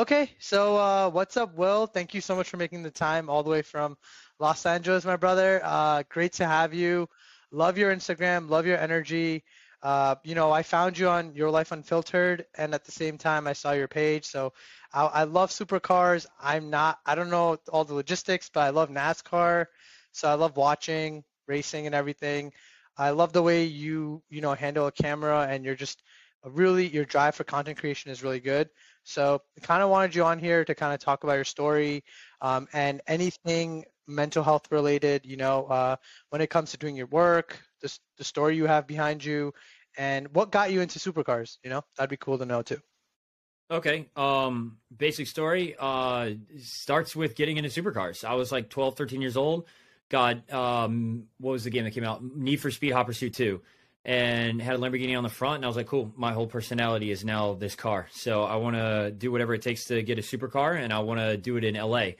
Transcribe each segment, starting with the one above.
Okay, so uh, what's up, Will? Thank you so much for making the time all the way from Los Angeles, my brother. Uh, great to have you. Love your Instagram, love your energy. Uh, you know, I found you on Your Life Unfiltered, and at the same time, I saw your page. So I, I love supercars. I'm not, I don't know all the logistics, but I love NASCAR. So I love watching racing and everything. I love the way you, you know, handle a camera, and you're just really your drive for content creation is really good. So I kind of wanted you on here to kind of talk about your story um, and anything mental health related, you know, uh, when it comes to doing your work, the, the story you have behind you, and what got you into supercars, you know, that'd be cool to know too. Okay. Um, basic story uh, starts with getting into supercars. I was like 12, 13 years old. Got, um, what was the game that came out? Need for Speed Hot Pursuit 2 and had a Lamborghini on the front. And I was like, cool, my whole personality is now this car. So I want to do whatever it takes to get a supercar, and I want to do it in LA.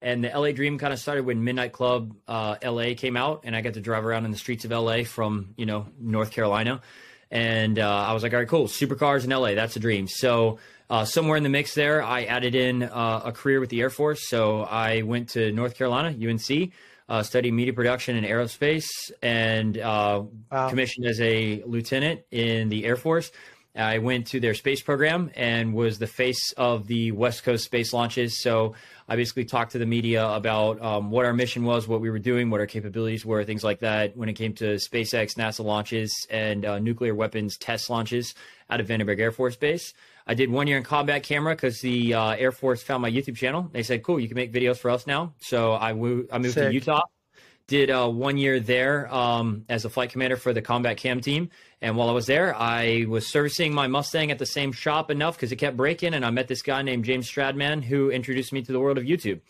And the LA dream kind of started when Midnight Club uh, LA came out, and I got to drive around in the streets of LA from you know North Carolina. And uh, I was like, all right, cool, supercars in LA, that's a dream. So uh, somewhere in the mix there, I added in uh, a career with the Air Force. So I went to North Carolina, UNC uh, studied media production and aerospace, and uh, wow. commissioned as a lieutenant in the Air Force. I went to their space program and was the face of the West Coast space launches. So I basically talked to the media about um, what our mission was, what we were doing, what our capabilities were, things like that. When it came to SpaceX, NASA launches, and uh, nuclear weapons test launches out of Vandenberg Air Force Base. I did one year in combat camera because the uh, Air Force found my YouTube channel. They said, "Cool, you can make videos for us now." So I, moved Sick. to Utah. Did uh, one year there um, as a flight commander for the combat cam team. And while I was there, I was servicing my Mustang at the same shop enough because it kept breaking. And I met this guy named James Stradman who introduced me to the world of YouTube.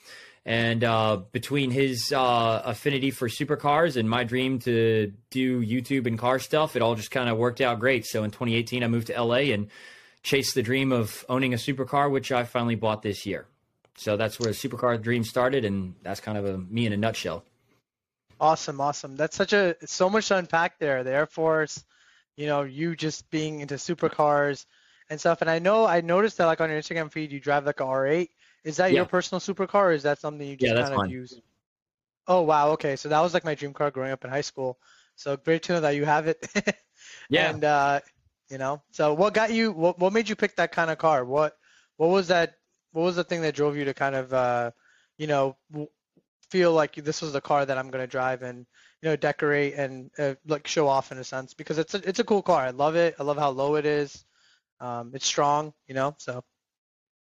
And uh, between his uh, affinity for supercars and my dream to do YouTube and car stuff, it all just kind of worked out great. So in 2018, I moved to LA and chase the dream of owning a supercar, which I finally bought this year. So that's where the supercar dream started, and that's kind of a, me in a nutshell. Awesome, awesome. That's such a so much to unpack there. The Air Force, you know, you just being into supercars and stuff. And I know I noticed that like on your Instagram feed, you drive like a R8. Is that yeah. your personal supercar, or is that something you just yeah, kind of use? Oh wow, okay. So that was like my dream car growing up in high school. So great to know that you have it. yeah. And uh, you know? So what got you what, what made you pick that kind of car? What what was that what was the thing that drove you to kind of uh you know feel like this was the car that i'm going to drive and you know decorate and uh, like show off in a sense? Because it's a it's a cool car. I love it. I love how low it is. Um it's strong you know so.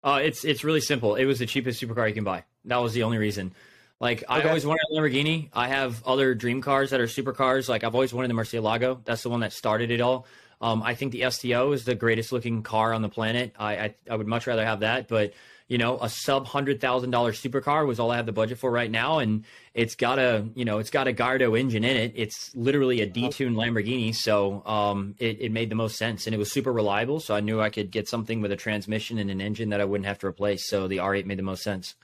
Uh it's it's really simple. It was the cheapest supercar you can buy. That was the only reason. Like I always wanted a Lamborghini. I have other dream cars that are supercars. Like I've always wanted the Murcielago. That's the one that started it all. Um, I think the STO is the greatest looking car on the planet. I, I, I would much rather have that, but you know, a sub hundred thousand dollar supercar was all I have the budget for right now, and it's got a you know it's got a Gallardo engine in it. It's literally a detuned Lamborghini, so um, it, it made the most sense, and it was super reliable. So I knew I could get something with a transmission and an engine that I wouldn't have to replace. So the R8 made the most sense.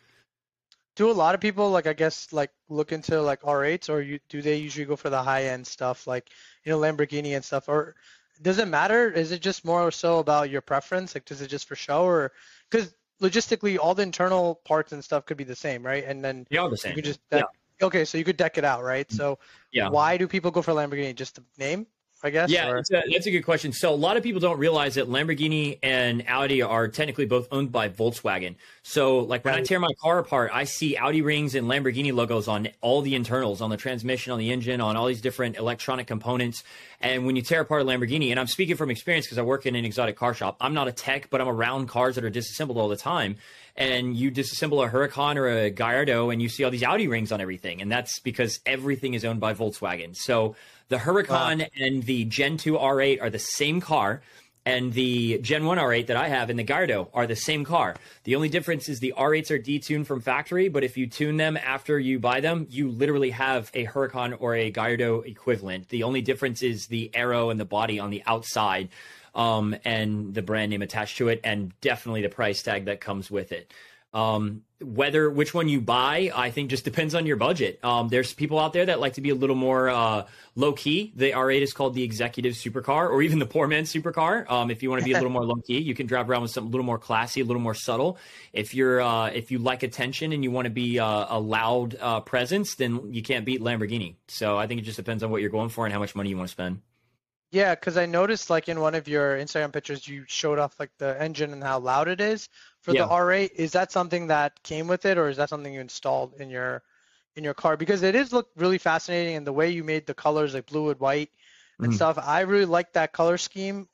Do a lot of people like I guess like look into like R8s, or you, do they usually go for the high end stuff like you know Lamborghini and stuff, or does it matter? Is it just more or so about your preference? Like, does it just for show, or because logistically, all the internal parts and stuff could be the same, right? And then they are the same. You could just deck, yeah. okay, so you could deck it out, right? So yeah. why do people go for Lamborghini? Just the name? I guess. Yeah, that's a, that's a, good question. So a lot of people don't realize that Lamborghini and Audi are technically both owned by Volkswagen. So like when right. I tear my car apart, I see Audi rings and Lamborghini logos on all the internals, on the transmission, on the engine, on all these different electronic components. And when you tear apart a Lamborghini, and I'm speaking from experience because I work in an exotic car shop. I'm not a tech, but I'm around cars that are disassembled all the time and you disassemble a Huracan or a Gallardo and you see all these Audi rings on everything. And that's because everything is owned by Volkswagen. So the Huracan wow. and the Gen 2 R8 are the same car. And the Gen 1 R8 that I have and the Gallardo are the same car. The only difference is the R8s are detuned from factory, but if you tune them after you buy them, you literally have a Huracan or a Gallardo equivalent. The only difference is the aero and the body on the outside um, and the brand name attached to it, and definitely the price tag that comes with it. Um, whether which one you buy, I think just depends on your budget. Um, there's people out there that like to be a little more uh, low key. The R8 is called the executive supercar, or even the poor man's supercar. Um, if you want to be a little more low key, you can drive around with something a little more classy, a little more subtle. If you're uh, if you like attention and you want to be uh, a loud uh, presence, then you can't beat Lamborghini. So I think it just depends on what you're going for and how much money you want to spend. Yeah, because I noticed like in one of your Instagram pictures, you showed off like the engine and how loud it is for yeah. the R8. Is that something that came with it, or is that something you installed in your in your car? Because it is look really fascinating, and the way you made the colors like blue and white and mm. stuff, I really like that color scheme.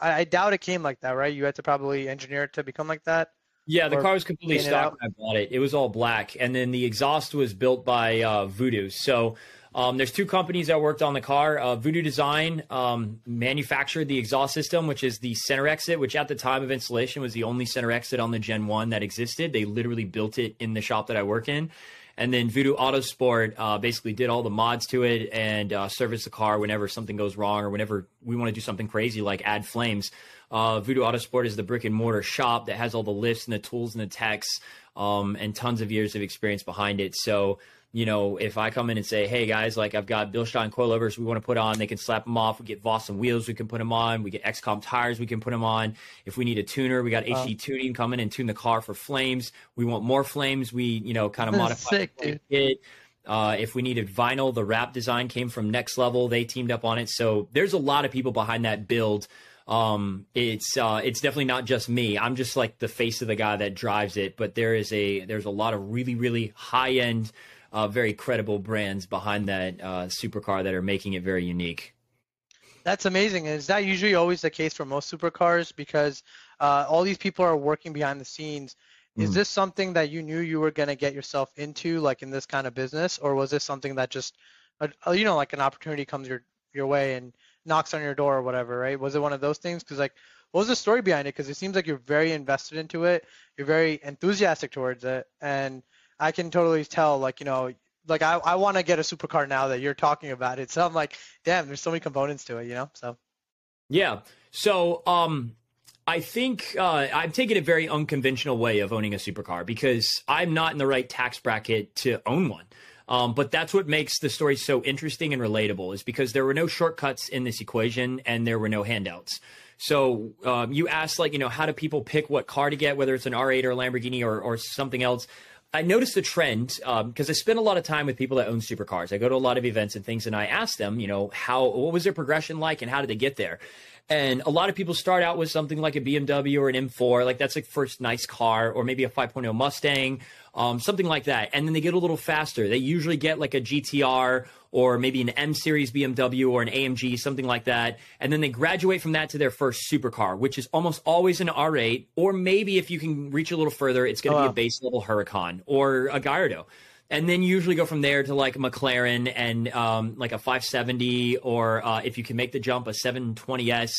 I, I, doubt it came like that, right? You had to probably engineer it to become like that. Yeah, the car was completely stock when I bought it. It was all black, and then the exhaust was built by uh, Voodoo. So um, there's two companies that worked on the car. Uh, Voodoo Design um, manufactured the exhaust system, which is the center exit, which at the time of installation was the only center exit on the Gen 1 that existed. They literally built it in the shop that I work in. And then Voodoo Autosport uh, basically did all the mods to it and uh, service the car whenever something goes wrong or whenever we want to do something crazy like add flames. Uh, Voodoo Autosport is the brick and mortar shop that has all the lifts and the tools and the techs um, and tons of years of experience behind it. So you know, if I come in and say, hey guys, like I've got Bilstein coilovers we want to put on, they can slap them off. We get Vossen wheels, we can put them on. We get XCOM tires, we can put them on. If we need a tuner, we got HD um, tuning coming in and tune the car for flames. We want more flames, we, you know, kind of modify sick, the kit. Uh, if we needed vinyl, the wrap design came from Next Level. They teamed up on it. So there's a lot of people behind that build. Um, it's uh, it's definitely not just me. I'm just like the face of the guy that drives it. But there is a there's a lot of really really high end uh, very credible brands behind that uh, supercar that are making it very unique. That's amazing. Is that usually always the case for most supercars? Because uh, all these people are working behind the scenes. Is mm. this something that you knew you were going to get yourself into, like in this kind of business, or was this something that just, uh, uh, you know, like an opportunity comes your your way and knocks on your door or whatever, right? Was it one of those things? Because like, what was the story behind it? Because it seems like you're very invested into it, you're very enthusiastic towards it, and I can totally tell, like, you know, like I, I want to get a supercar now that you're talking about it. So I'm like, damn, there's so many components to it, you know? So. Yeah. So, um, I think uh, I'm taking a very unconventional way of owning a supercar because I'm not in the right tax bracket to own one. Um, but that's what makes the story so interesting and relatable is because there were no shortcuts in this equation and there were no handouts. So um, you asked like, you know, how do people pick what car to get, whether it's an R8 or a Lamborghini or, or something else? I noticed a trend because um, I spend a lot of time with people that own supercars. I go to a lot of events and things, and I ask them, you know, how what was their progression like, and how did they get there? And a lot of people start out with something like a BMW or an M4, like that's like first nice car, or maybe a 5.0 Mustang, um, something like that. And then they get a little faster. They usually get like a GTR or maybe an M series BMW or an AMG, something like that. And then they graduate from that to their first supercar, which is almost always an R8. Or maybe if you can reach a little further, it's going to oh, be a base level Huracan or a Gallardo. And then usually go from there to like McLaren and um, like a 570, or uh, if you can make the jump, a 720S.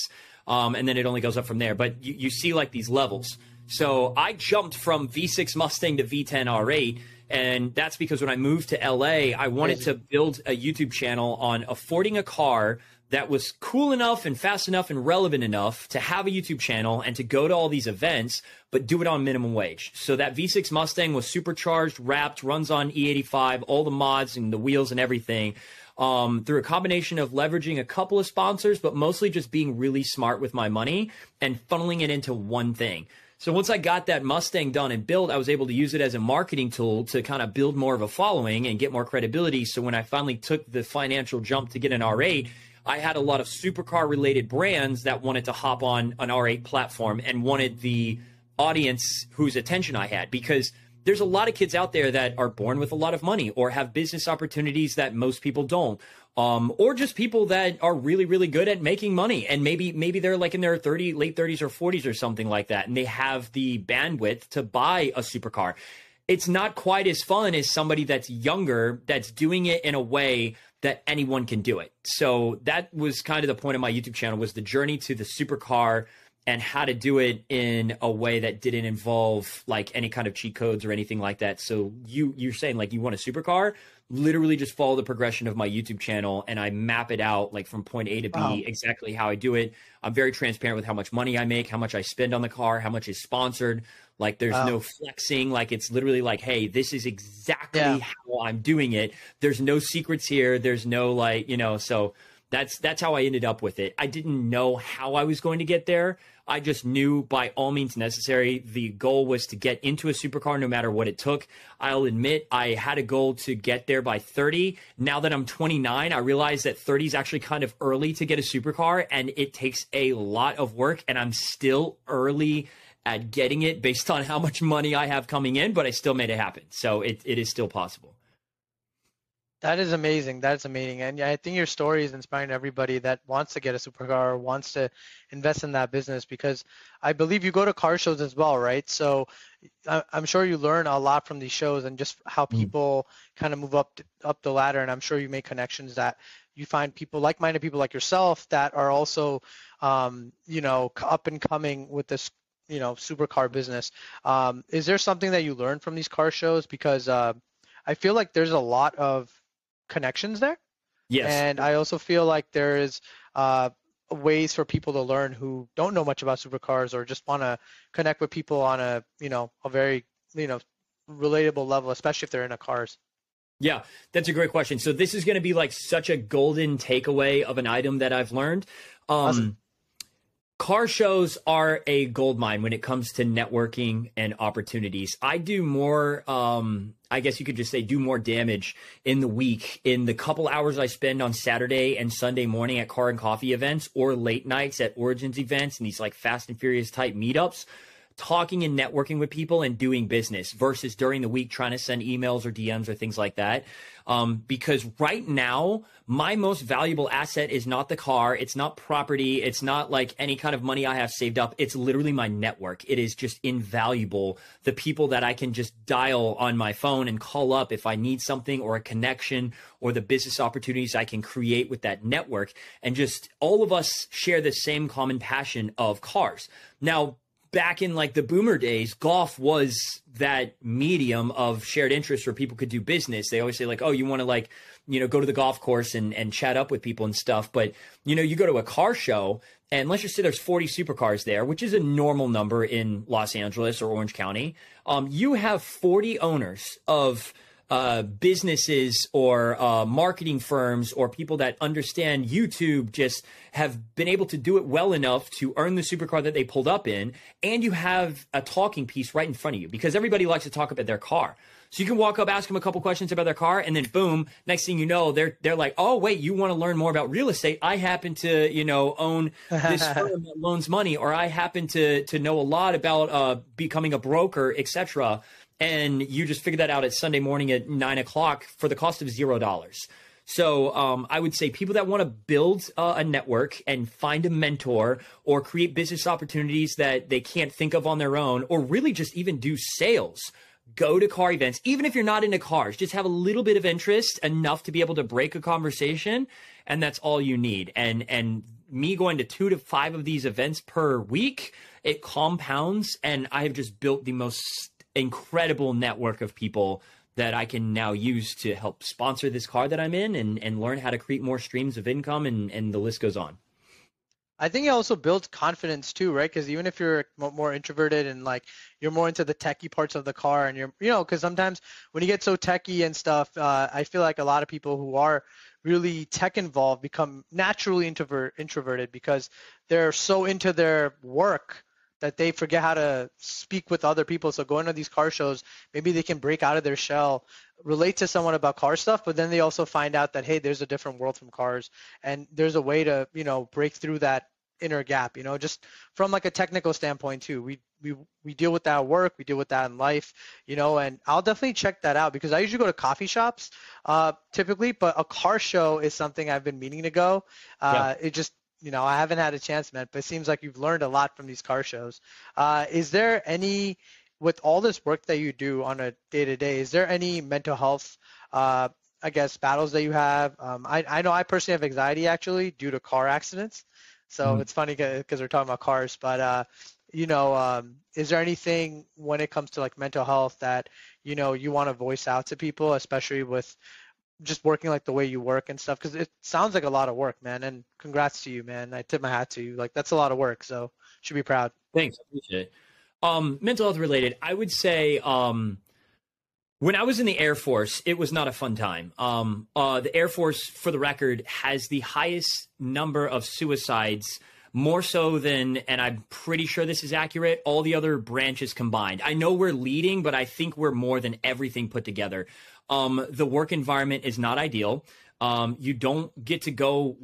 Um, and then it only goes up from there. But you, you see like these levels. So I jumped from V6 Mustang to V10 R8 and that's because when I moved to LA, I wanted to build a YouTube channel on affording a car that was cool enough and fast enough and relevant enough to have a YouTube channel and to go to all these events, but do it on minimum wage. So that V6 Mustang was supercharged, wrapped, runs on E85, all the mods and the wheels and everything. Um, through a combination of leveraging a couple of sponsors, but mostly just being really smart with my money and funneling it into one thing. So once I got that Mustang done and built, I was able to use it as a marketing tool to kind of build more of a following and get more credibility. So when I finally took the financial jump to get an R8, I had a lot of supercar related brands that wanted to hop on an R8 platform and wanted the audience whose attention I had because there's a lot of kids out there that are born with a lot of money or have business opportunities that most people don't um, or just people that are really really good at making money and maybe maybe they're like in their 30 late 30s or 40s or something like that and they have the bandwidth to buy a supercar. It's not quite as fun as somebody that's younger that's doing it in a way that anyone can do it. So that was kind of the point of my youtube channel was the journey to the supercar and how to do it in a way that didn't involve like any kind of cheat codes or anything like that. So you you're saying like you want a supercar, literally just follow the progression of my YouTube channel and I map it out like from point A to B wow. exactly how I do it. I'm very transparent with how much money I make, how much I spend on the car, how much is sponsored. Like there's wow. no flexing. Like it's literally like, hey, this is exactly yeah. how I'm doing it. There's no secrets here. There's no like, you know, so that's that's how I ended up with it. I didn't know how I was going to get there. I just knew by all means necessary the goal was to get into a supercar no matter what it took. I'll admit I had a goal to get there by 30. Now that I'm 29, I realize that 30 is actually kind of early to get a supercar and it takes a lot of work and I'm still early at getting it based on how much money I have coming in, but I still made it happen. So it, it is still possible. That is amazing. That's amazing. And I think your story is inspiring everybody that wants to get a supercar or wants to invest in that business because I believe you go to car shows as well, right? So I'm sure you learn a lot from these shows and just how mm. people mm. kind of move up up the ladder. And I'm sure you make connections that you find people like-minded people like yourself that are also, um, you know, up and coming with this you know supercar business um, is there something that you learned from these car shows because uh, i feel like there's a lot of connections there. Yes. And I also feel like there is uh, ways for people to learn who don't know much about supercars or just want to connect with people on a you know a very you know relatable level, especially if they're in a cars. Yeah, that's a great question. So this is going to be like such a golden takeaway of an item that I've learned. Um, awesome car shows are a gold mine when it comes to networking and opportunities. I do more, um, I guess you could just say, do more damage in the week in the couple hours I spend on Saturday and Sunday morning at car and coffee events or late nights at Origins events and these like fast and furious type meetups talking and networking with people and doing business versus during the week trying to send emails or DMs or things like that. Um, because right now, my most valuable asset is not the car. It's not property. It's not like any kind of money I have saved up. It's literally my network. It is just invaluable. The people that I can just dial on my phone and call up if I need something or a connection or the business opportunities I can create with that network. And just all of us share the same common passion of cars. Now, back in like the boomer days, golf was that medium of shared interest where people could do business. They always say like, oh, you want to like, you know, go to the golf course and, and chat up with people and stuff. But, you know, you go to a car show and let's just say there's 40 supercars there, which is a normal number in Los Angeles or Orange County. Um, you have 40 owners of uh, businesses or uh, marketing firms or people that understand YouTube just have been able to do it well enough to earn the supercar that they pulled up in, and you have a talking piece right in front of you because everybody likes to talk about their car. So you can walk up, ask them a couple questions about their car, and then boom, next thing you know, they're they're like, oh wait, you want to learn more about real estate? I happen to you know own this firm that loans money, or I happen to to know a lot about uh, becoming a broker, etc and you just figure that out at Sunday morning at nine o'clock for the cost of zero dollars. So um, I would say people that want to build uh, a network and find a mentor or create business opportunities that they can't think of on their own, or really just even do sales. Go to car events, even if you're not into cars. Just have a little bit of interest, enough to be able to break a conversation, and that's all you need. And and me going to two to five of these events per week, it compounds, and I have just built the most incredible network of people that I can now use to help sponsor this car that I'm in and, and learn how to create more streams of income and, and the list goes on. I think it also builds confidence too, right? Because even if you're more introverted and like you're more into the techie parts of the car, and you're, you know, because sometimes when you get so techie and stuff, uh, I feel like a lot of people who are really tech involved become naturally introvert introverted because they're so into their work that they forget how to speak with other people. So going to these car shows, maybe they can break out of their shell, relate to someone about car stuff, but then they also find out that hey, there's a different world from cars, and there's a way to you know break through that inner gap. You know, just from like a technical standpoint too. We we we deal with that at work, we deal with that in life. You know, and I'll definitely check that out because I usually go to coffee shops uh, typically, but a car show is something I've been meaning to go. Uh, yeah. It just you know, I haven't had a chance, man, but it seems like you've learned a lot from these car shows. Uh, is there any, with all this work that you do on a day to day, is there any mental health, uh, I guess, battles that you have? Um, I, I know I personally have anxiety actually due to car accidents. So mm-hmm. it's funny because we're talking about cars, but uh, you know, um, is there anything when it comes to like mental health that you know you want to voice out to people, especially with just working like the way you work and stuff? Because it sounds like a lot of work, man. And congrats to you, man. I tip my hat to you. Like that's a lot of work, so should be proud. Thanks, appreciate it. Um, mental health related, I would say. Um, when I was in the Air Force, it was not a fun time. Um, uh, the Air Force, for the record, has the highest number of suicides, more so than, and I'm pretty sure this is accurate, all the other branches combined. I know we're leading, but I think we're more than everything put together. Um, the work environment is not ideal. Um, you don't get to go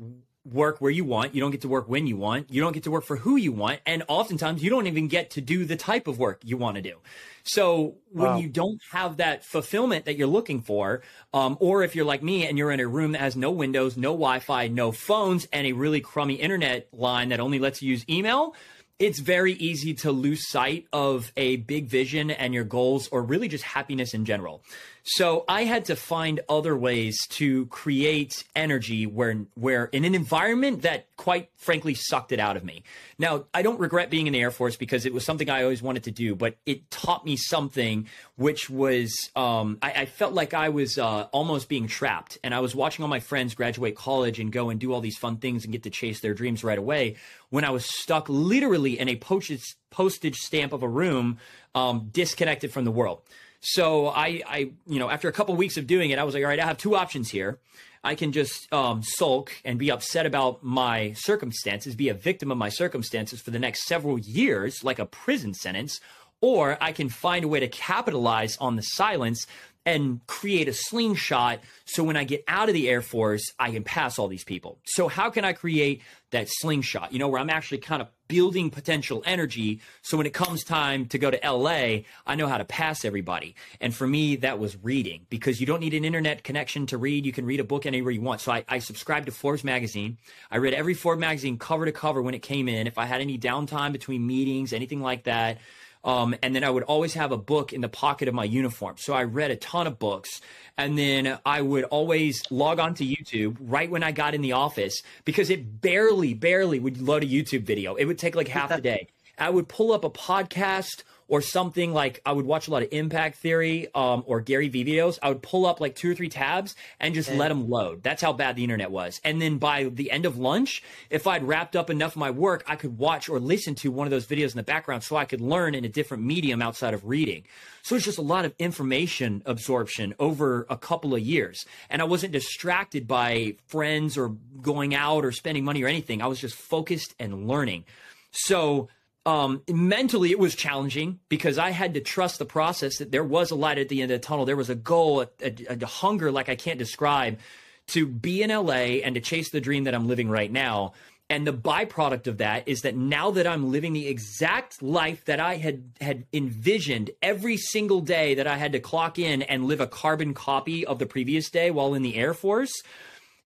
work where you want. You don't get to work when you want. You don't get to work for who you want. And oftentimes you don't even get to do the type of work you want to do. So when wow. you don't have that fulfillment that you're looking for, um, or if you're like me and you're in a room that has no windows, no Wi-Fi, no phones, and a really crummy internet line that only lets you use email, it's very easy to lose sight of a big vision and your goals or really just happiness in general. So I had to find other ways to create energy where where in an environment that quite frankly sucked it out of me. Now, I don't regret being in the Air Force because it was something I always wanted to do, but it taught me something which was um, I, I, felt like I was uh, almost being trapped, and I was watching all my friends graduate college and go and do all these fun things and get to chase their dreams right away. When I was stuck literally in a postage postage stamp of a room, um, disconnected from the world. So I, I, you know, after a couple of weeks of doing it, I was like, all right, I have two options here. I can just um, sulk and be upset about my circumstances, be a victim of my circumstances for the next several years, like a prison sentence, or I can find a way to capitalize on the silence and create a slingshot so when I get out of the Air Force, I can pass all these people. So, how can I create that slingshot, you know, where I'm actually kind of building potential energy so when it comes time to go to LA, I know how to pass everybody. And for me, that was reading because you don't need an internet connection to read. You can read a book anywhere you want. So, I, I subscribed to Forbes magazine. I read every Forbes magazine cover to cover when it came in. If I had any downtime between meetings, anything like that, um, and then I would always have a book in the pocket of my uniform. So I read a ton of books. And then I would always log on to YouTube right when I got in the office because it barely, barely would load a YouTube video. It would take like half the day. I would pull up a podcast or something like I would watch a lot of Impact Theory um, or Gary Vee videos. I would pull up like two or three tabs and just let them load. That's how bad the internet was. And then by the end of lunch, if I'd wrapped up enough of my work, I could watch or listen to one of those videos in the background so I could learn in a different medium outside of reading. So it's just a lot of information absorption over a couple of years. And I wasn't distracted by friends or going out or spending money or anything. I was just focused and learning. So um, mentally it was challenging because I had to trust the process that there was a light at the end of the tunnel. There was a goal, a, a, a, hunger like I can't describe to be in LA and to chase the dream that I'm living right now. And the byproduct of that is that now that I'm living the exact life that I had had envisioned every single day that I had to clock in and live a carbon copy of the previous day while in the Air Force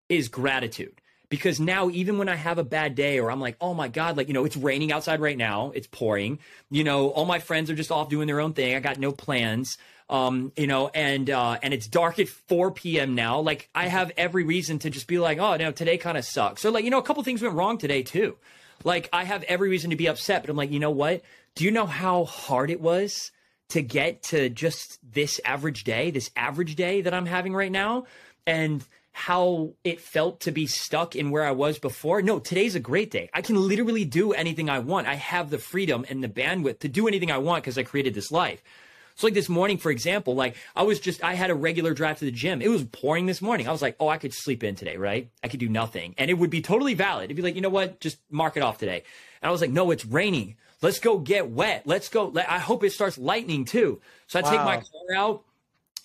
is gratitude because now even when I have a bad day or I'm like, oh my God, like, you know, it's raining outside right now, it's pouring, you know, all my friends are just off doing their own thing. I got no plans. Um, you know, and uh, and it's dark at 4 p.m. now. Like I have every reason to just be like, oh no, today kind of sucks. So like, you know, a couple things went wrong today too. Like I have every reason to be upset, but I'm like, you know what? Do you know how hard it was to get to just this average day, this average day that I'm having right now? And how it felt to be stuck in where I was before. No, today's a great day. I can literally do anything I want. I have the freedom and the bandwidth to do anything I want because I created this life. So like this morning, for example, like I was just, I had a regular drive to the gym. It was pouring this morning. I was like, oh, I could sleep in today, right? I could do nothing. And it would be totally valid. It'd be like, you know what? Just mark it off today. And I was like, no, it's raining. Let's go get wet. Let's go. I hope it starts lightning too. So I wow. take my car out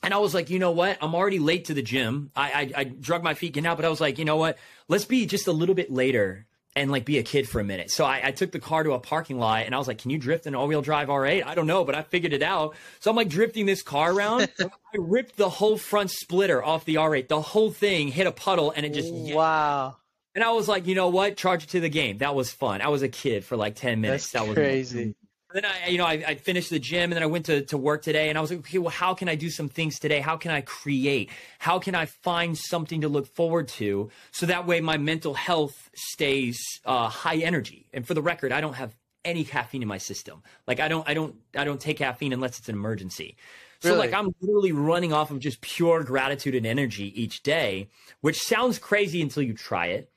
and I was like, you know what? I'm already late to the gym. I, I, I drug my feet getting out, but I was like, you know what? Let's be just a little bit later and like be a kid for a minute. So I, I, took the car to a parking lot and I was like, can you drift an all wheel drive R8? I don't know, but I figured it out. So I'm like drifting this car around. I ripped the whole front splitter off the R8. The whole thing hit a puddle and it just. Wow. And I was like, you know what? Charge it to the game. That was fun. I was a kid for like 10 minutes. That's that was crazy. Then I, you know, I, I, finished the gym and then I went to, to work today and I was like, okay, well, how can I do some things today? How can I create? How can I find something to look forward to? So that way my mental health stays uh, high energy. And for the record, I don't have any caffeine in my system. Like I don't, I don't, I don't take caffeine unless it's an emergency. So really? like I'm literally running off of just pure gratitude and energy each day, which sounds crazy until you try it.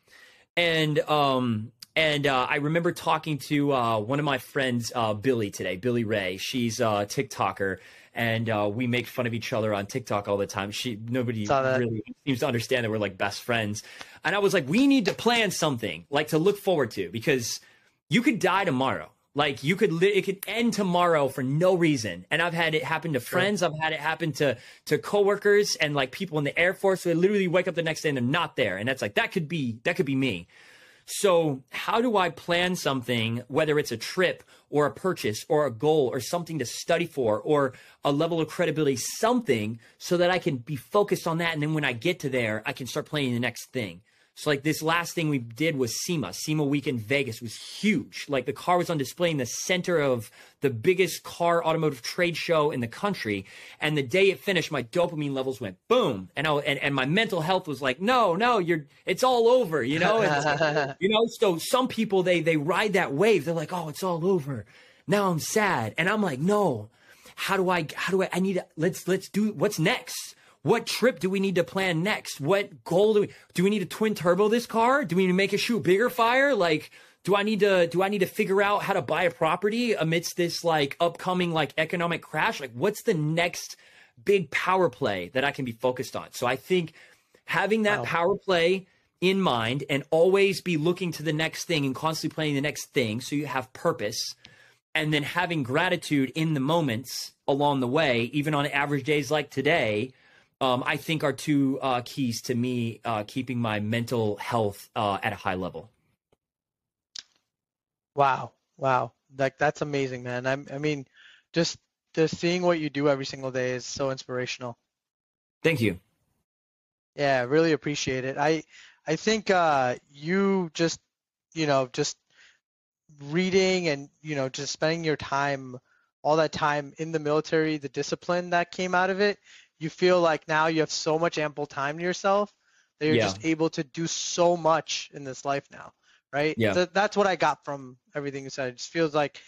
And um and uh, I remember talking to uh, one of my friends, uh, Billy, today, Billy Ray. She's a TikToker, and uh, we make fun of each other on TikTok all the time. She nobody really seems to understand that we're like best friends. And I was like, we need to plan something like to look forward to because you could die tomorrow. Like you could, li- it could end tomorrow for no reason. And I've had it happen to friends. I've had it happen to to coworkers and like people in the Air Force who literally wake up the next day and they're not there. And that's like that could be that could be me. So, how do I plan something, whether it's a trip or a purchase or a goal or something to study for or a level of credibility, something so that I can be focused on that. And then when I get to there, I can start planning the next thing. So like this last thing we did was SEMA. SEMA week in Vegas was huge. Like the car was on display in the center of the biggest car automotive trade show in the country. And the day it finished, my dopamine levels went boom. And I, and, and my mental health was like, no, no, you're, it's all over, you know? You know, so some people, they, they ride that wave. They're like, oh, it's all over. Now I'm sad. And I'm like, no, how do I, how do I, I need to, let's, let's do, what's next? What trip do we need to plan next? What goal do we do we need to twin turbo this car? Do we need to make a shoot bigger fire? Like do I need to do I need to figure out how to buy a property amidst this like upcoming like economic crash? Like what's the next big power play that I can be focused on? So I think having that wow. power play in mind and always be looking to the next thing and constantly planning the next thing so you have purpose and then having gratitude in the moments along the way even on average days like today um, I think are two uh, keys to me uh, keeping my mental health uh, at a high level. Wow, wow, like that's amazing, man. I'm, I mean, just just seeing what you do every single day is so inspirational. Thank you. Yeah, really appreciate it. I I think uh, you just you know just reading and you know just spending your time all that time in the military, the discipline that came out of it, you feel like now you have so much ample time to yourself that you're yeah. just able to do so much in this life now, right? Yeah. Th- that's what I got from everything you said. It just feels like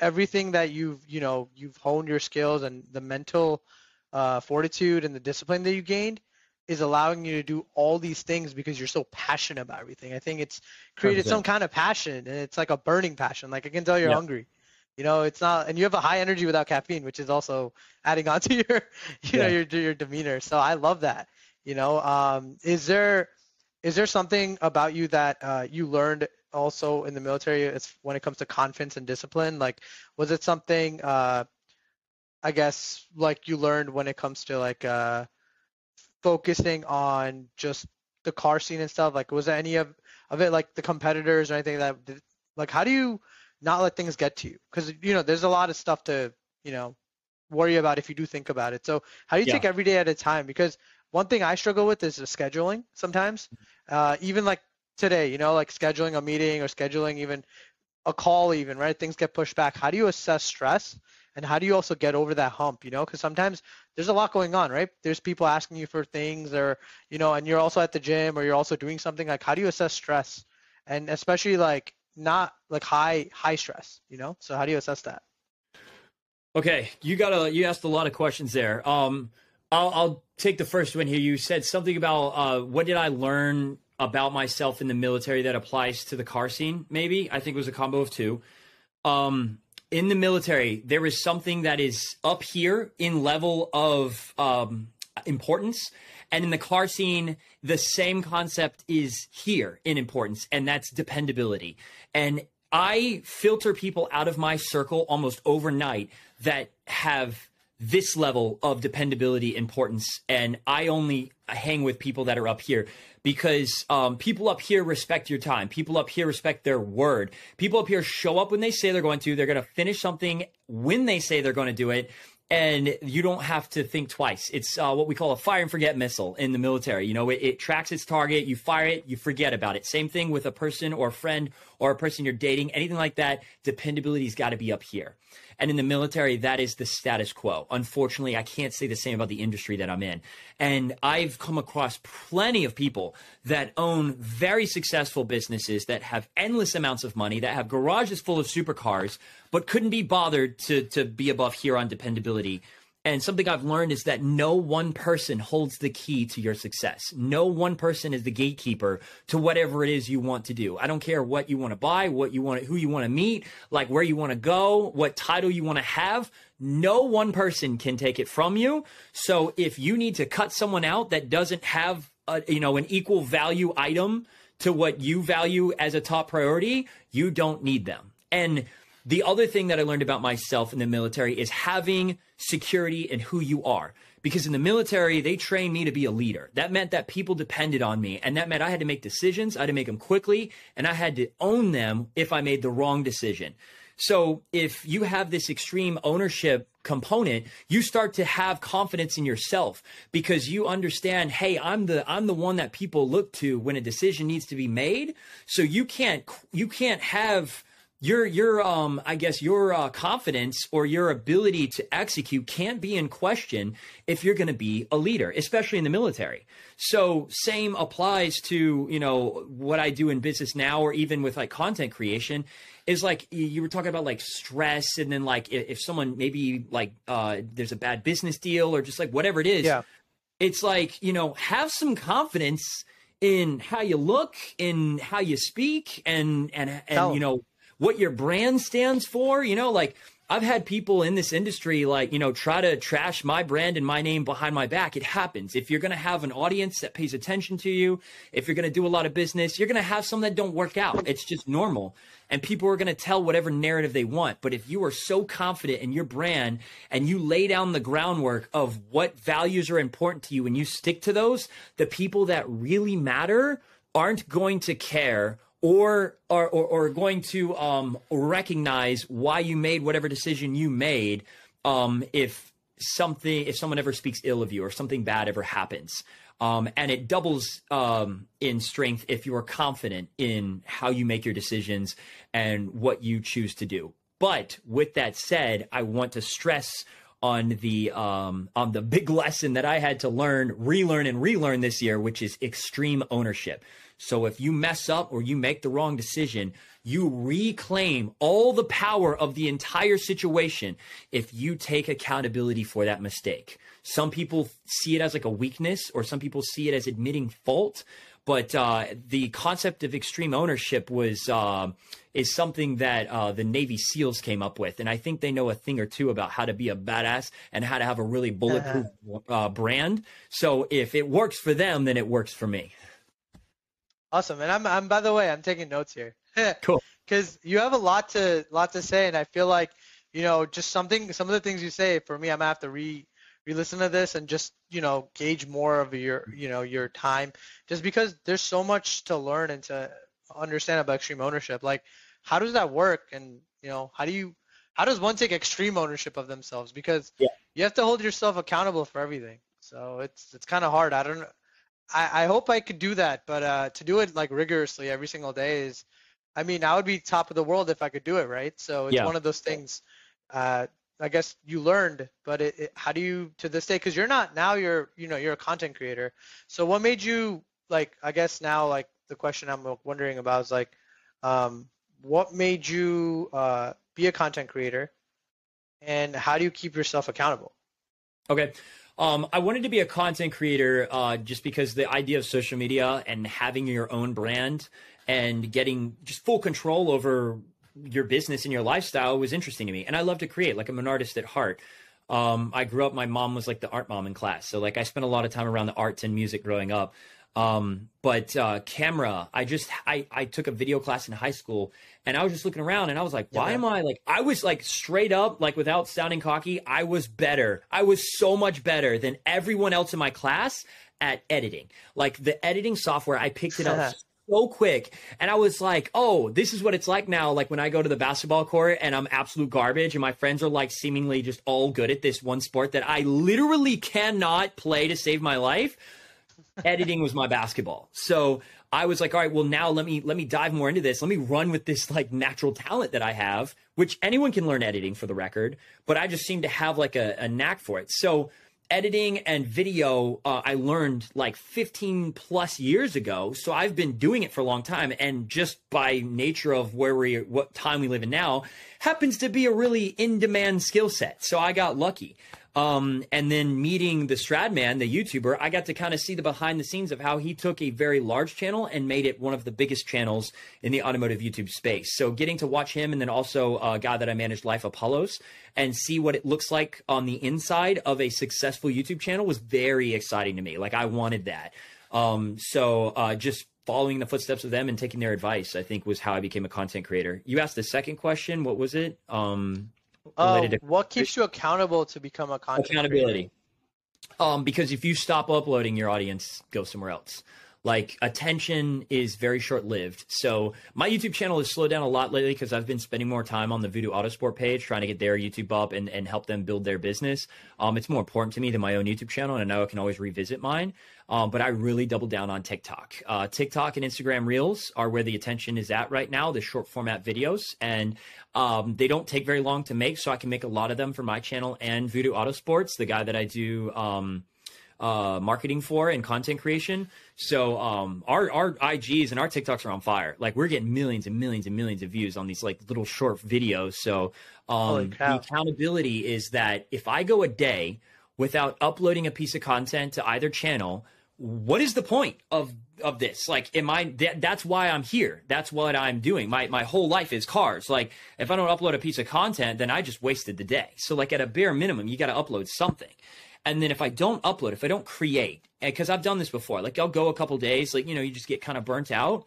everything that you've, you know, you've honed your skills and the mental uh, fortitude and the discipline that you gained is allowing you to do all these things because you're so passionate about everything. I think it's created 100%. some kind of passion and it's like a burning passion. Like I can tell you're yeah. hungry. You know, it's not, and you have a high energy without caffeine, which is also adding on to your, you yeah. know, your your demeanor. So I love that. You know, um, is there is there something about you that uh, you learned also in the military as when it comes to confidence and discipline? Like, was it something, uh, I guess, like you learned when it comes to like uh, focusing on just the car scene and stuff? Like, was there any of of it like the competitors or anything that, like, how do you not let things get to you. Because you know there's a lot of stuff to you know worry about if you do think about it. So how do you yeah. take every day at a time? Because one thing i struggle with is the scheduling sometimes. Uh, even like today you know like scheduling a meeting or scheduling even a call even right? Things get pushed back. How do you assess stress? And how do you also get over that hump you know? Because sometimes there's a lot going on right? There's people asking you for things or you know and you're also at the gym or you're also doing something. Like how do you assess stress? And especially like not like high high stress you know? So how do you assess that? Okay you got a you asked a lot of questions there. Um i'll, I'll take the first one here. You said something about uh what did i learn about myself in the military that applies to the car scene maybe? I think it was a combo of two. Um in the military there is something that is up here in level of um importance. And in the car scene, the same concept is here in importance, and that's dependability. And I filter people out of my circle almost overnight that have this level of dependability importance and i only hang with people that are up here because um, people up here respect your time. People up here respect their word. People up here show up when they say they're going to. They're going to finish something when they say they're going to do it and you don't have to think twice. It's uh, what we call a fire and forget missile in the military. You know, it, it, tracks its target, you fire it, you forget about it. Same thing with a person or a friend or a person you're dating, anything like that. Dependability's got to be up here. And in the military, that is the status quo. Unfortunately, I can't say the same about the industry that I'm in. And I've come across plenty of people that own very successful businesses that have endless amounts of money, that have garages full of supercars, but couldn't be bothered to, to be above here on dependability and something I've learned is that no one person holds the key to your success. No one person is the gatekeeper to whatever it is you want to do. I don't care what you want to buy, what you want, who you want to meet, like where you want to go, what title you want to have. No one person can take it from you. So if you need to cut someone out that doesn't have a, you know, an equal value item to what you value as a top priority, you don't need them. And the other thing that I learned about myself in the military is having security in who you are. Because in the military, they trained me to be a leader. That meant that people depended on me. And that meant I had to make decisions. I had to make them quickly. And I had to own them if I made the wrong decision. So if you have this extreme ownership component, you start to have confidence in yourself because you understand, hey, I'm the I'm the one that people look to when a decision needs to be made. So you can't you can't have your your um I guess your uh, confidence or your ability to execute can't be in question if you're going to be a leader, especially in the military. So same applies to you know what I do in business now, or even with like content creation. Is like you were talking about like stress, and then like if someone maybe like uh, there's a bad business deal or just like whatever it is. Yeah. It's like you know have some confidence in how you look, in how you speak, and and and you know what your brand stands for. You know, like I've had people in this industry like, you know, try to trash my brand and my name behind my back. It happens. If you're going to have an audience that pays attention to you, if you're going to do a lot of business, you're going to have some that don't work out. It's just normal. And people are going to tell whatever narrative they want. But if you are so confident in your brand and you lay down the groundwork of what values are important to you and you stick to those, the people that really matter aren't going to care or are or, or going to um, recognize why you made whatever decision you made um, if something if someone ever speaks ill of you or something bad ever happens. Um, and it doubles um, in strength if you are confident in how you make your decisions and what you choose to do. But with that said i want to stress on the um, on the big lesson that i had to learn relearn and relearn this year which is extreme ownership so if you mess up or you make the wrong decision, you reclaim all the power of the entire situation if you take accountability for that mistake. Some people see it as like a weakness, or some people see it as admitting fault. But uh, the concept of extreme ownership was uh, is something that uh, the Navy SEALs came up with, and I think they know a thing or two about how to be a badass and how to have a really bulletproof uh, brand. So if it works for them, then it works for me. Awesome. And I'm I'm by the way, I'm taking notes here. cool. Because you have a lot to lot to say, and I feel like you know just something some of the things you say for me, I'm gonna have to re re-listen to this and just you know gauge more of your you know your time, just because there's so much to learn and to understand about extreme ownership. Like, how does that work? And you know, how do you how does one take extreme ownership of themselves? Because yeah. you have to hold yourself accountable for everything. So it's it's kind of hard. I don't I, I hope I could do that, but uh, to do it like rigorously every single day is, I mean, I would be top of the world if I could do it, right? So it's yeah. one of those things. Uh, I guess you learned, but it, it, how do you to this day? Because you're not now. You're you know you're a content creator. So what made you like? I guess now like the question I'm wondering about is like, um, what made you uh, be a content creator, and how do you keep yourself accountable? Okay. Um, I wanted to be a content creator uh, just because the idea of social media and having your own brand and getting just full control over your business and your lifestyle was interesting to me. And I love to create, like I'm an artist at heart. Um, I grew up, my mom was like the art mom in class. So like I spent a lot of time around the arts and music growing up. Um, but uh, camera, I just I I took a video class in high school, and I was just looking around, and I was like, why yeah, am I like I was like straight up like without sounding cocky, I was better. I was so much better than everyone else in my class at editing. Like the editing software, I picked it up so quick. And I was like, oh, this is what it's like now. Like when I go to the basketball court and I'm absolute garbage and my friends are like seemingly just all good at this one sport that I literally cannot play to save my life. Editing was my basketball. So I was like, all right, well now let me let me dive more into this. Let me run with this like natural talent that I have, which anyone can learn editing for the record, but I just seem to have like a, a knack for it. So editing and video uh, i learned like 15 plus years ago so i've been doing it for a long time and just by nature of where we what time we live in now happens to be a really in demand skill set so i got lucky um, and then meeting the Stradman, the YouTuber, I got to kind of see the behind the scenes of how he took a very large channel and made it one of the biggest channels in the automotive YouTube space. So getting to watch him and then also a guy that I managed, Life Apollos, and see what it looks like on the inside of a successful YouTube channel was very exciting to me. Like I wanted that. Um, so uh, just following the footsteps of them and taking their advice, I think was how I became a content creator. You asked the second question. What was it? Um, To- what keeps you accountable to become a content accountability? Um, because if you stop uploading, your audience goes somewhere else. Like attention is very short lived. So my YouTube channel has slowed down a lot lately because I've been spending more time on the Voodoo Autosport page trying to get their YouTube up and, and help them build their business. Um, it's more important to me than my own YouTube channel, and I know I can always revisit mine. Um, but I really double down on TikTok. Uh, TikTok and Instagram Reels are where the attention is at right now, the short format videos. And um, they don't take very long to make, so I can make a lot of them for my channel and Voodoo Autosports, the guy that I do um, uh, marketing for and content creation. So um, our our IGs and our TikToks are on fire. Like we're getting millions and millions and millions of views on these like little short videos. So um, the accountability is that if I go a day without uploading a piece of content to either channel, what is the point of of this? Like am i that, that's why i'm here. That's what i'm doing. My my whole life is cars. Like if i don't upload a piece of content then i just wasted the day. So like at a bare minimum you got to upload something and then if i don't upload if i don't create because i've done this before like i'll go a couple days like you know you just get kind of burnt out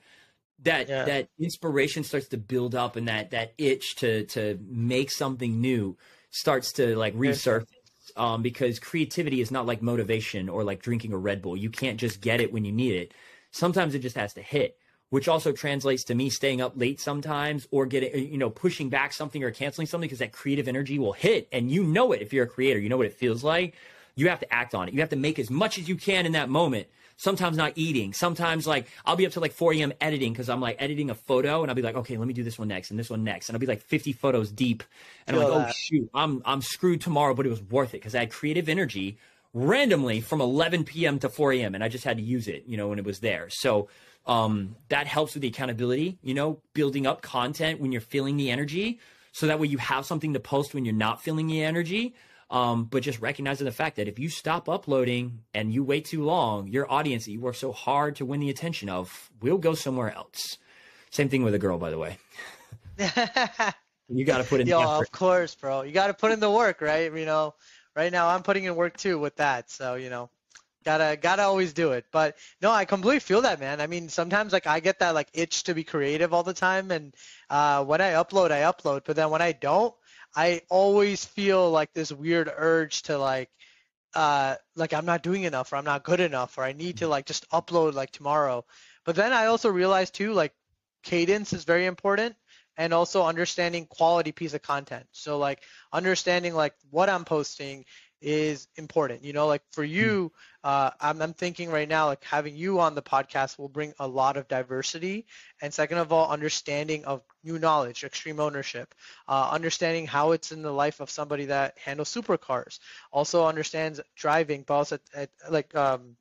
that yeah. that inspiration starts to build up and that that itch to to make something new starts to like resurface um, because creativity is not like motivation or like drinking a Red Bull. You can't just get it when you need it. Sometimes it just has to hit, which also translates to me staying up late sometimes or getting, uh, you know, pushing back something or canceling something because that creative energy will hit. And you know it if you're a creator, you know what it feels like. You have to act on it. You have to make as much as you can in that moment sometimes not eating. Sometimes like I'll be up to like 4 a.m. editing because I'm like editing a photo and I'll be like, okay, let me do this one next and this one next. And I'll be like 50 photos deep. And Feel I'm like, oh, that. oh shoot, I'm I'm screwed tomorrow, but it was worth it because I had creative energy randomly from 11 p.m. to 4 a.m. and I just had to use it, you know, when it was there. So um, that helps with the accountability, you know, building up content when you're feeling the energy. So that way you have something to post when you're not feeling the energy. Um, but just recognizing the fact that if you stop uploading and you wait too long, your audience that you work so hard to win the attention of will go somewhere else. Same thing with a girl, by the way. you got to put in. Yo, of course, bro. You got to put in the work, right? You know, right now I'm putting in work too with that. So you know, gotta gotta always do it. But no, I completely feel that, man. I mean, sometimes like I get that like itch to be creative all the time, and uh, when I upload, I upload. But then when I don't, I always feel like this weird urge to like uh like I'm not doing enough or I'm not good enough or I need to like just upload like tomorrow. But then I also realized too like cadence is very important and also understanding quality piece of content. So like understanding like what I'm posting is important. You know, like for hmm. you, uh, I'm, I'm thinking right now, like having you on the podcast will bring a lot of diversity. And second of all, understanding of new knowledge, extreme ownership, uh, understanding how it's in the life of somebody that handles supercars, also understands driving, but also at, at, like um,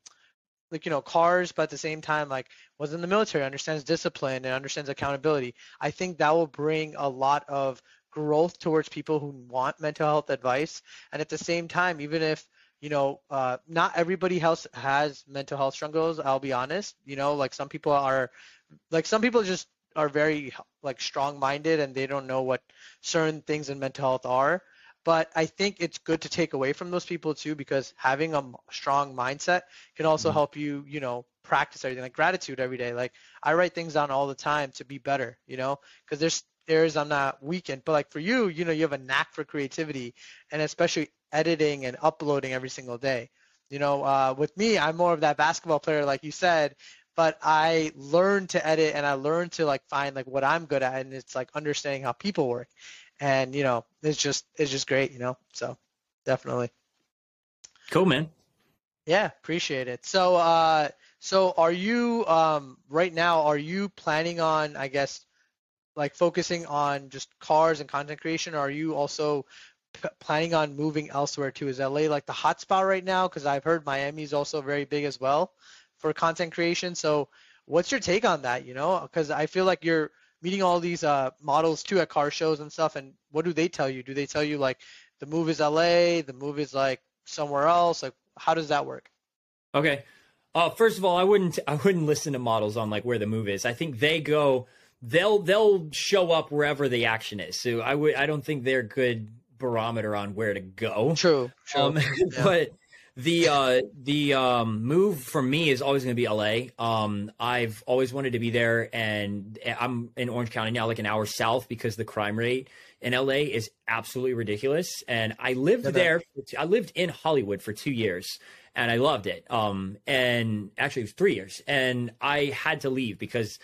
like you know cars but at the same time like was in the military understands discipline and understands accountability i think that will bring a lot of growth towards people who want mental health advice. And at the same time even if you know uh, not everybody else has mental health struggles i'll be honest you know like some people are like some people just are very like strong minded and they don't know what certain things in mental health are. But i think it's good to take away from those people too because having a strong mindset can also mm-hmm. help you you know practice everything like gratitude every day. Like i write things down all the time to be better you know because there's areas I'm not weakened. But like for you, you know, you have a knack for creativity and especially editing and uploading every single day. You know, uh, with me, I'm more of that basketball player, like you said, but I learned to edit and I learned to like find like what I'm good at and it's like understanding how people work. And you know, it's just it's just great, you know. So definitely. Cool, man. Yeah, appreciate it. So uh so are you um right now are you planning on I guess like focusing on just cars and content creation or are you also planning on moving elsewhere too? Is LA like the hotspot right now? Because I've heard Miami is also very big as well for content creation. So what's your take on that? You know, because I feel like you're meeting all these uh, models too at car shows and stuff. And what do they tell you? Do they tell you like the move is LA, the move is like somewhere else? Like how does that work? Okay. Uh, first of all, I wouldn't I wouldn't listen to models on like where the move is. I think they go they'll they'll show up wherever the action is. So I would I don't think they're good barometer on where to go. True. true. Um, yeah. But the uh, the um, move for me is always going to be LA. Um, I've always wanted to be there, and I'm in Orange County now, like an hour south, because the crime rate in LA is absolutely ridiculous. And I lived there. I lived in Hollywood for two years, and I loved it. Um, and actually, it was three years, and I had to leave because.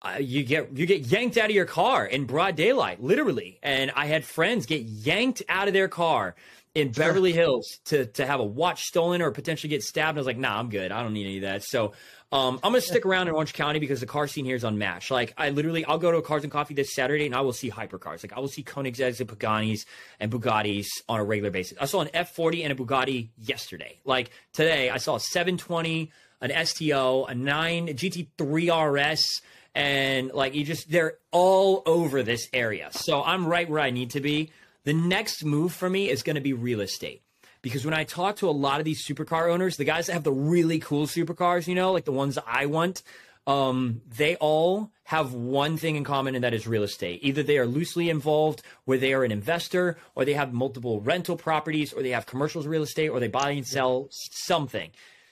Uh, you get you get yanked out of your car in broad daylight, literally. And I had friends get yanked out of their car in Beverly Hills to to have a watch stolen or potentially get stabbed. I was like, nah, I'm good. I don't need any of that. So um, I'm gonna stick around in Orange County because the car scene here is unmatched. Like I literally, I'll go to a Cars and Coffee this Saturday and I will see hypercars. Like I will see Koenigseggs and Paganis and Bugattis on a regular basis. I saw an F40 and a Bugatti yesterday. Like today, I saw a 720, an STO, a 9 GT3 RS and like you just they're all over this area. So I'm right where I need to be. The next move for me is going to be real estate. Because when I talk to a lot of these supercar owners, the guys that have the really cool supercars, you know, like the ones I want, um, they all have one thing in common, and that is real estate. Either they are loosely involved, where they are an investor, or they have multiple rental properties, or they have commercial real estate, or they buy and sell something.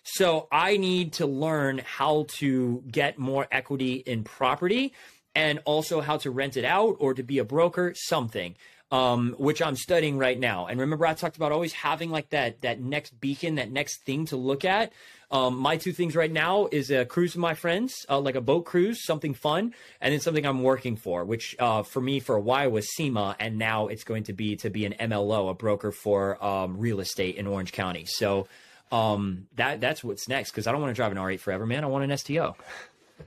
So I need to learn how to get more equity in property and also how to rent it out or to be a broker, something um, which I'm studying right now. And remember, I talked about always having like that that next beacon, that next thing to look at. Um, my two things right now is a cruise with my friends, uh, like a boat cruise, something fun, and then something I'm working for, which uh, for me for a while was SEMA, and now it's going to be to be an MLO, a broker for um, real estate in Orange County. So um, that that's what's next because I don't want to drive an R8 forever, man. I want an STO.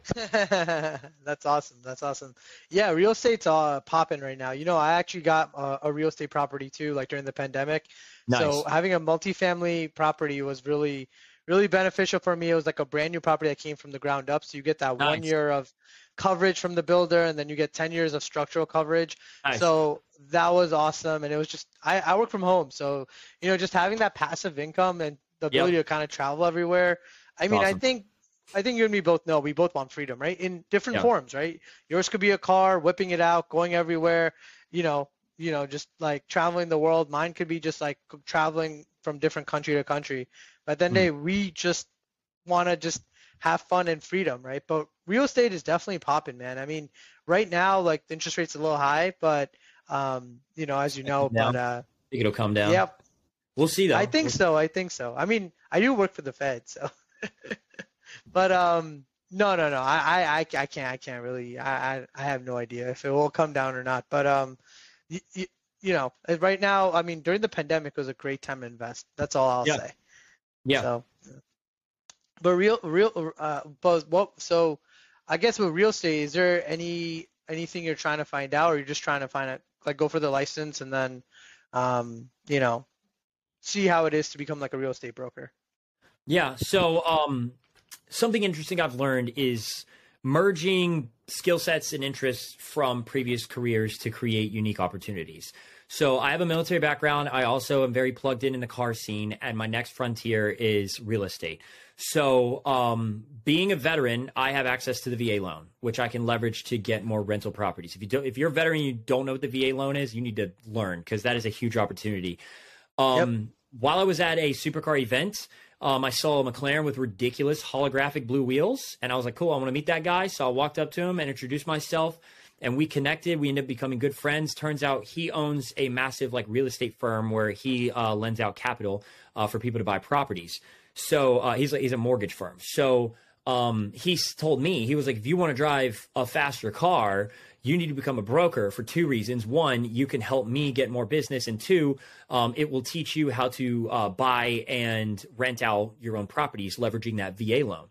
That's awesome. That's awesome. Yeah, real estate's uh, popping right now. You know, I actually got a, a, real estate property too, like during the pandemic. Nice. So having a multifamily property was really, really beneficial for me. It was like a brand new property that came from the ground up. So you get that nice. one year of coverage from the builder, and then you get 10 years of structural coverage. Nice. So that was awesome. And it was just, I, I work from home. So, you know, just having that passive income and the ability yep. to kind of travel everywhere. I mean, awesome. I think I think you and me both know we both want freedom, right? In different yeah. forms, right? Yours could be a car, whipping it out, going everywhere, you know, you know, just like traveling the world. Mine could be just like traveling from different country to country. But then mm. they we just want to just have fun and freedom, right? But real estate is definitely popping, man. I mean, right now like the interest rate's a little high, but um, you know, as you know, but uh, I think it'll come down. Yep. We'll see though. I think so. I think so. I mean, I do work for the Fed, so but um, no, no, no. I, I, I can't. I can't really. I, I, I have no idea if it will come down or not. But um, you, you, you know, right now, I mean, during the pandemic was a great time to invest. That's all I'll yeah. say. Yeah. So, but real, real, uh, but what? So, I guess with real estate, is there any anything you're trying to find out, or you're just trying to find it, like go for the license and then, um, you know, see how it is to become like a real estate broker? Yeah. So, um, something interesting I've learned is merging skill sets and interests from previous careers to create unique opportunities. So I have a military background. I also am very plugged in in the car scene, and my next frontier is real estate. So, um, being a veteran, I have access to the VA loan, which I can leverage to get more rental properties. If you don't, if you're a veteran, and you don't know what the VA loan is, you need to learn because that is a huge opportunity. Um, yep. While I was at a supercar event, um, I saw a McLaren with ridiculous holographic blue wheels, and I was like, cool, I want to meet that guy. So I walked up to him and introduced myself, and we connected. We ended up becoming good friends. Turns out he owns a massive like real estate firm where he uh, lends out capital uh, for people to buy properties. So uh, he's he's a mortgage firm. So um, he told me he was like, if you want to drive a faster car, you need to become a broker for two reasons. One, you can help me get more business, and two, um, it will teach you how to uh, buy and rent out your own properties, leveraging that VA loan.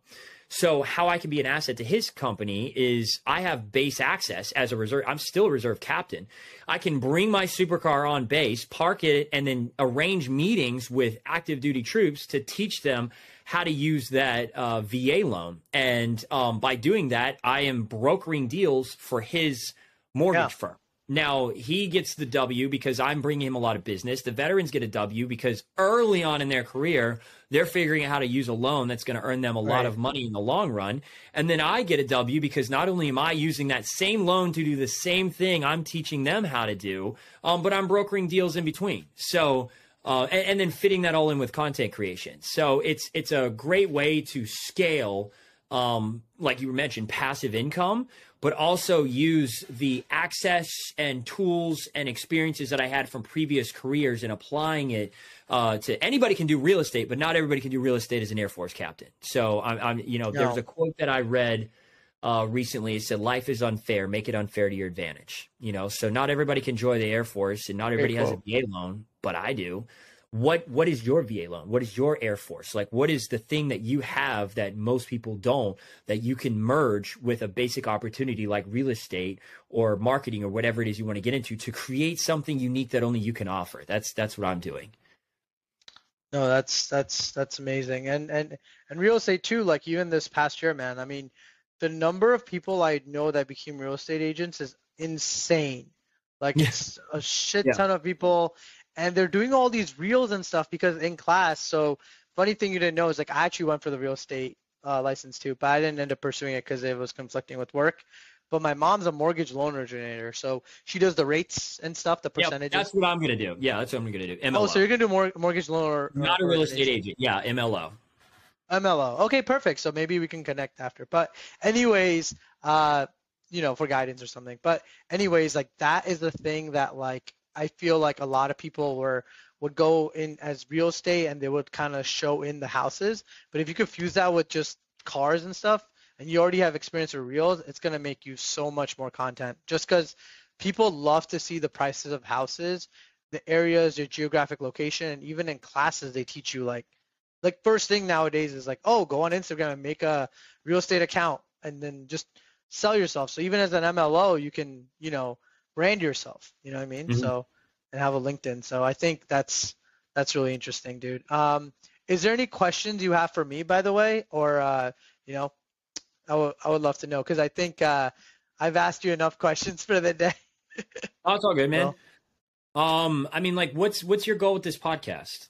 So how I can be an asset to his company is I have base access as a reserve. I'm still a reserve captain. I can bring my supercar on base, park it, and then arrange meetings with active duty troops to teach them how to use that uh, VA loan. And um, by doing that, I am brokering deals for his mortgage yeah. firm. Now he gets the W because I'm bringing him a lot of business. The veterans get a W because early on in their career, they're figuring out how to use a loan that's going to earn them a right. lot of money in the long run. And then I get a W because not only am I using that same loan to do the same thing I'm teaching them how to do, um, but I'm brokering deals in between. So, uh, and, and then fitting that all in with content creation. So it's it's a great way to scale um, like you mentioned, passive income, but also use the access and tools and experiences that I had from previous careers and applying it uh, to anybody can do real estate, but not everybody can do real estate as an Air Force captain. So I'm, I'm you know, no. there's a quote that I read uh, recently. It said, "Life is unfair. Make it unfair to your advantage." You know, so not everybody can join the Air Force, and not everybody has a VA loan, but I do what what is your VA loan? What is your Air Force? Like what is the thing that you have that most people don't that you can merge with a basic opportunity like real estate or marketing or whatever it is you want to get into to create something unique that only you can offer. That's that's what I'm doing. No, that's that's that's amazing. And and and real estate too, like even this past year, man. I mean, the number of people I know that became real estate agents is insane. Like it's a shit yeah. ton of people and they're doing all these reels and stuff because in class. So funny thing you didn't know is like I actually went for the real estate uh, license too, but I didn't end up pursuing it because it was conflicting with work. But my mom's a mortgage loan originator, so she does the rates and stuff, the percentages. Yep, that's what I'm gonna do. Yeah, that's what I'm gonna do. MLO. Oh, so you're gonna do more mortgage loan or not a real estate agent? Yeah, MLO. MLO. Okay, perfect. So maybe we can connect after. But anyways, uh, you know, for guidance or something. But anyways, like that is the thing that like I feel like a lot of people were would go in as real estate and they would kind of show in the houses. But if you confuse that with just cars and stuff, and you already have experience with reels, it's gonna make you so much more content. Just because people love to see the prices of houses, the areas, your geographic location, and even in classes they teach you like like first thing nowadays is like, oh, go on Instagram and make a real estate account and then just sell yourself. So even as an MLO, you can, you know, brand yourself. You know what I mean? Mm-hmm. So and have a LinkedIn. So I think that's that's really interesting, dude. Um, is there any questions you have for me, by the way, or uh, you know, I would I would love to know because I think uh, I've asked you enough questions for the day. oh, it's all good, man. Um, I mean, like, what's what's your goal with this podcast?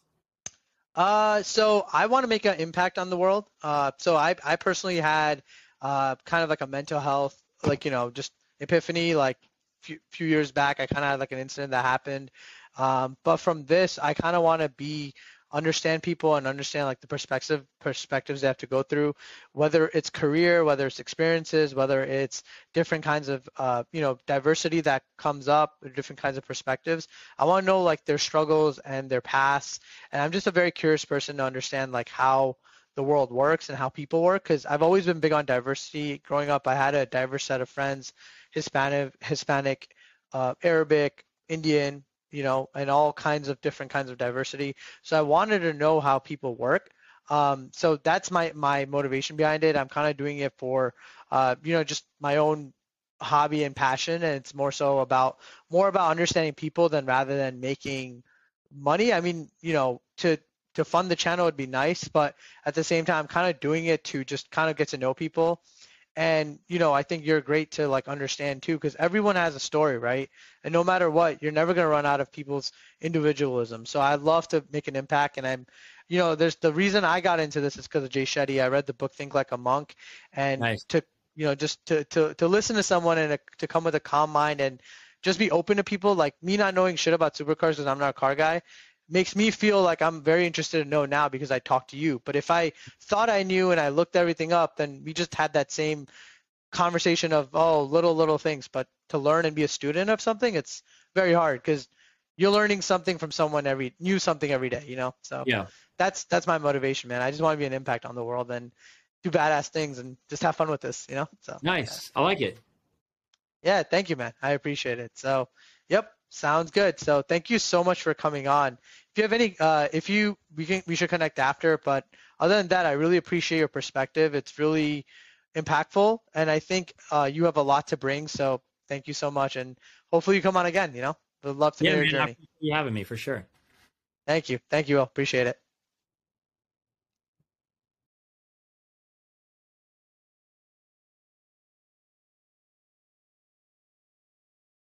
Uh, so I want to make an impact on the world. Uh, so I I personally had uh kind of like a mental health, like you know, just epiphany, like few, few years back, I kind of had like an incident that happened. Um, but from this, I kind of want to be understand people and understand like the perspective perspectives they have to go through whether it's career whether it's experiences whether it's different kinds of uh, you know diversity that comes up different kinds of perspectives. I want to know like their struggles and their past and i'm just a very curious person to understand like how the world works and how people work because i've always been big on diversity. Growing up i had a diverse set of friends Hispanic, Hispanic, uh, Arabic, Indian, you know, and all kinds of different kinds of diversity. So I wanted to know how people work. Um, so that's my my motivation behind it. I'm kind of doing it for, uh, you know, just my own hobby and passion, and it's more so about more about understanding people than rather than making money. I mean, you know, to to fund the channel would be nice, but at the same time, kind of doing it to just kind of get to know people and you know i think you're great to like understand too because everyone has a story right? And no matter what you're never going to run out of people's individualism. So i love to make an impact and i'm you know there's the reason i got into this is because of jay shetty. I read the book think like a monk and nice. to you know just to to, to listen to someone and a, to come with a calm mind and just be open to people like me not knowing shit about supercars because i'm not a car guy makes me feel like I'm very interested to know now because I talked to you. But if I thought I knew and I looked everything up, then we just had that same conversation of oh little little things. But to learn and be a student of something, it's very hard because you're learning something from someone every new something every day. You know, so yeah, that's that's my motivation, man. I just want to be an impact on the world and do badass things and just have fun with this, you know? So nice. Yeah. I like it. Yeah, thank you, man. I appreciate it. So, yep, sounds good. So, thank you so much for coming on. If you have any, uh, if you, we can, we should connect after. But other than that, I really appreciate your perspective. It's really impactful, and I think uh, you have a lot to bring. So, thank you so much, and hopefully you come on again. You know, would love to yeah, hear man, your journey. You having me for sure. Thank you, thank you. Will. Appreciate it.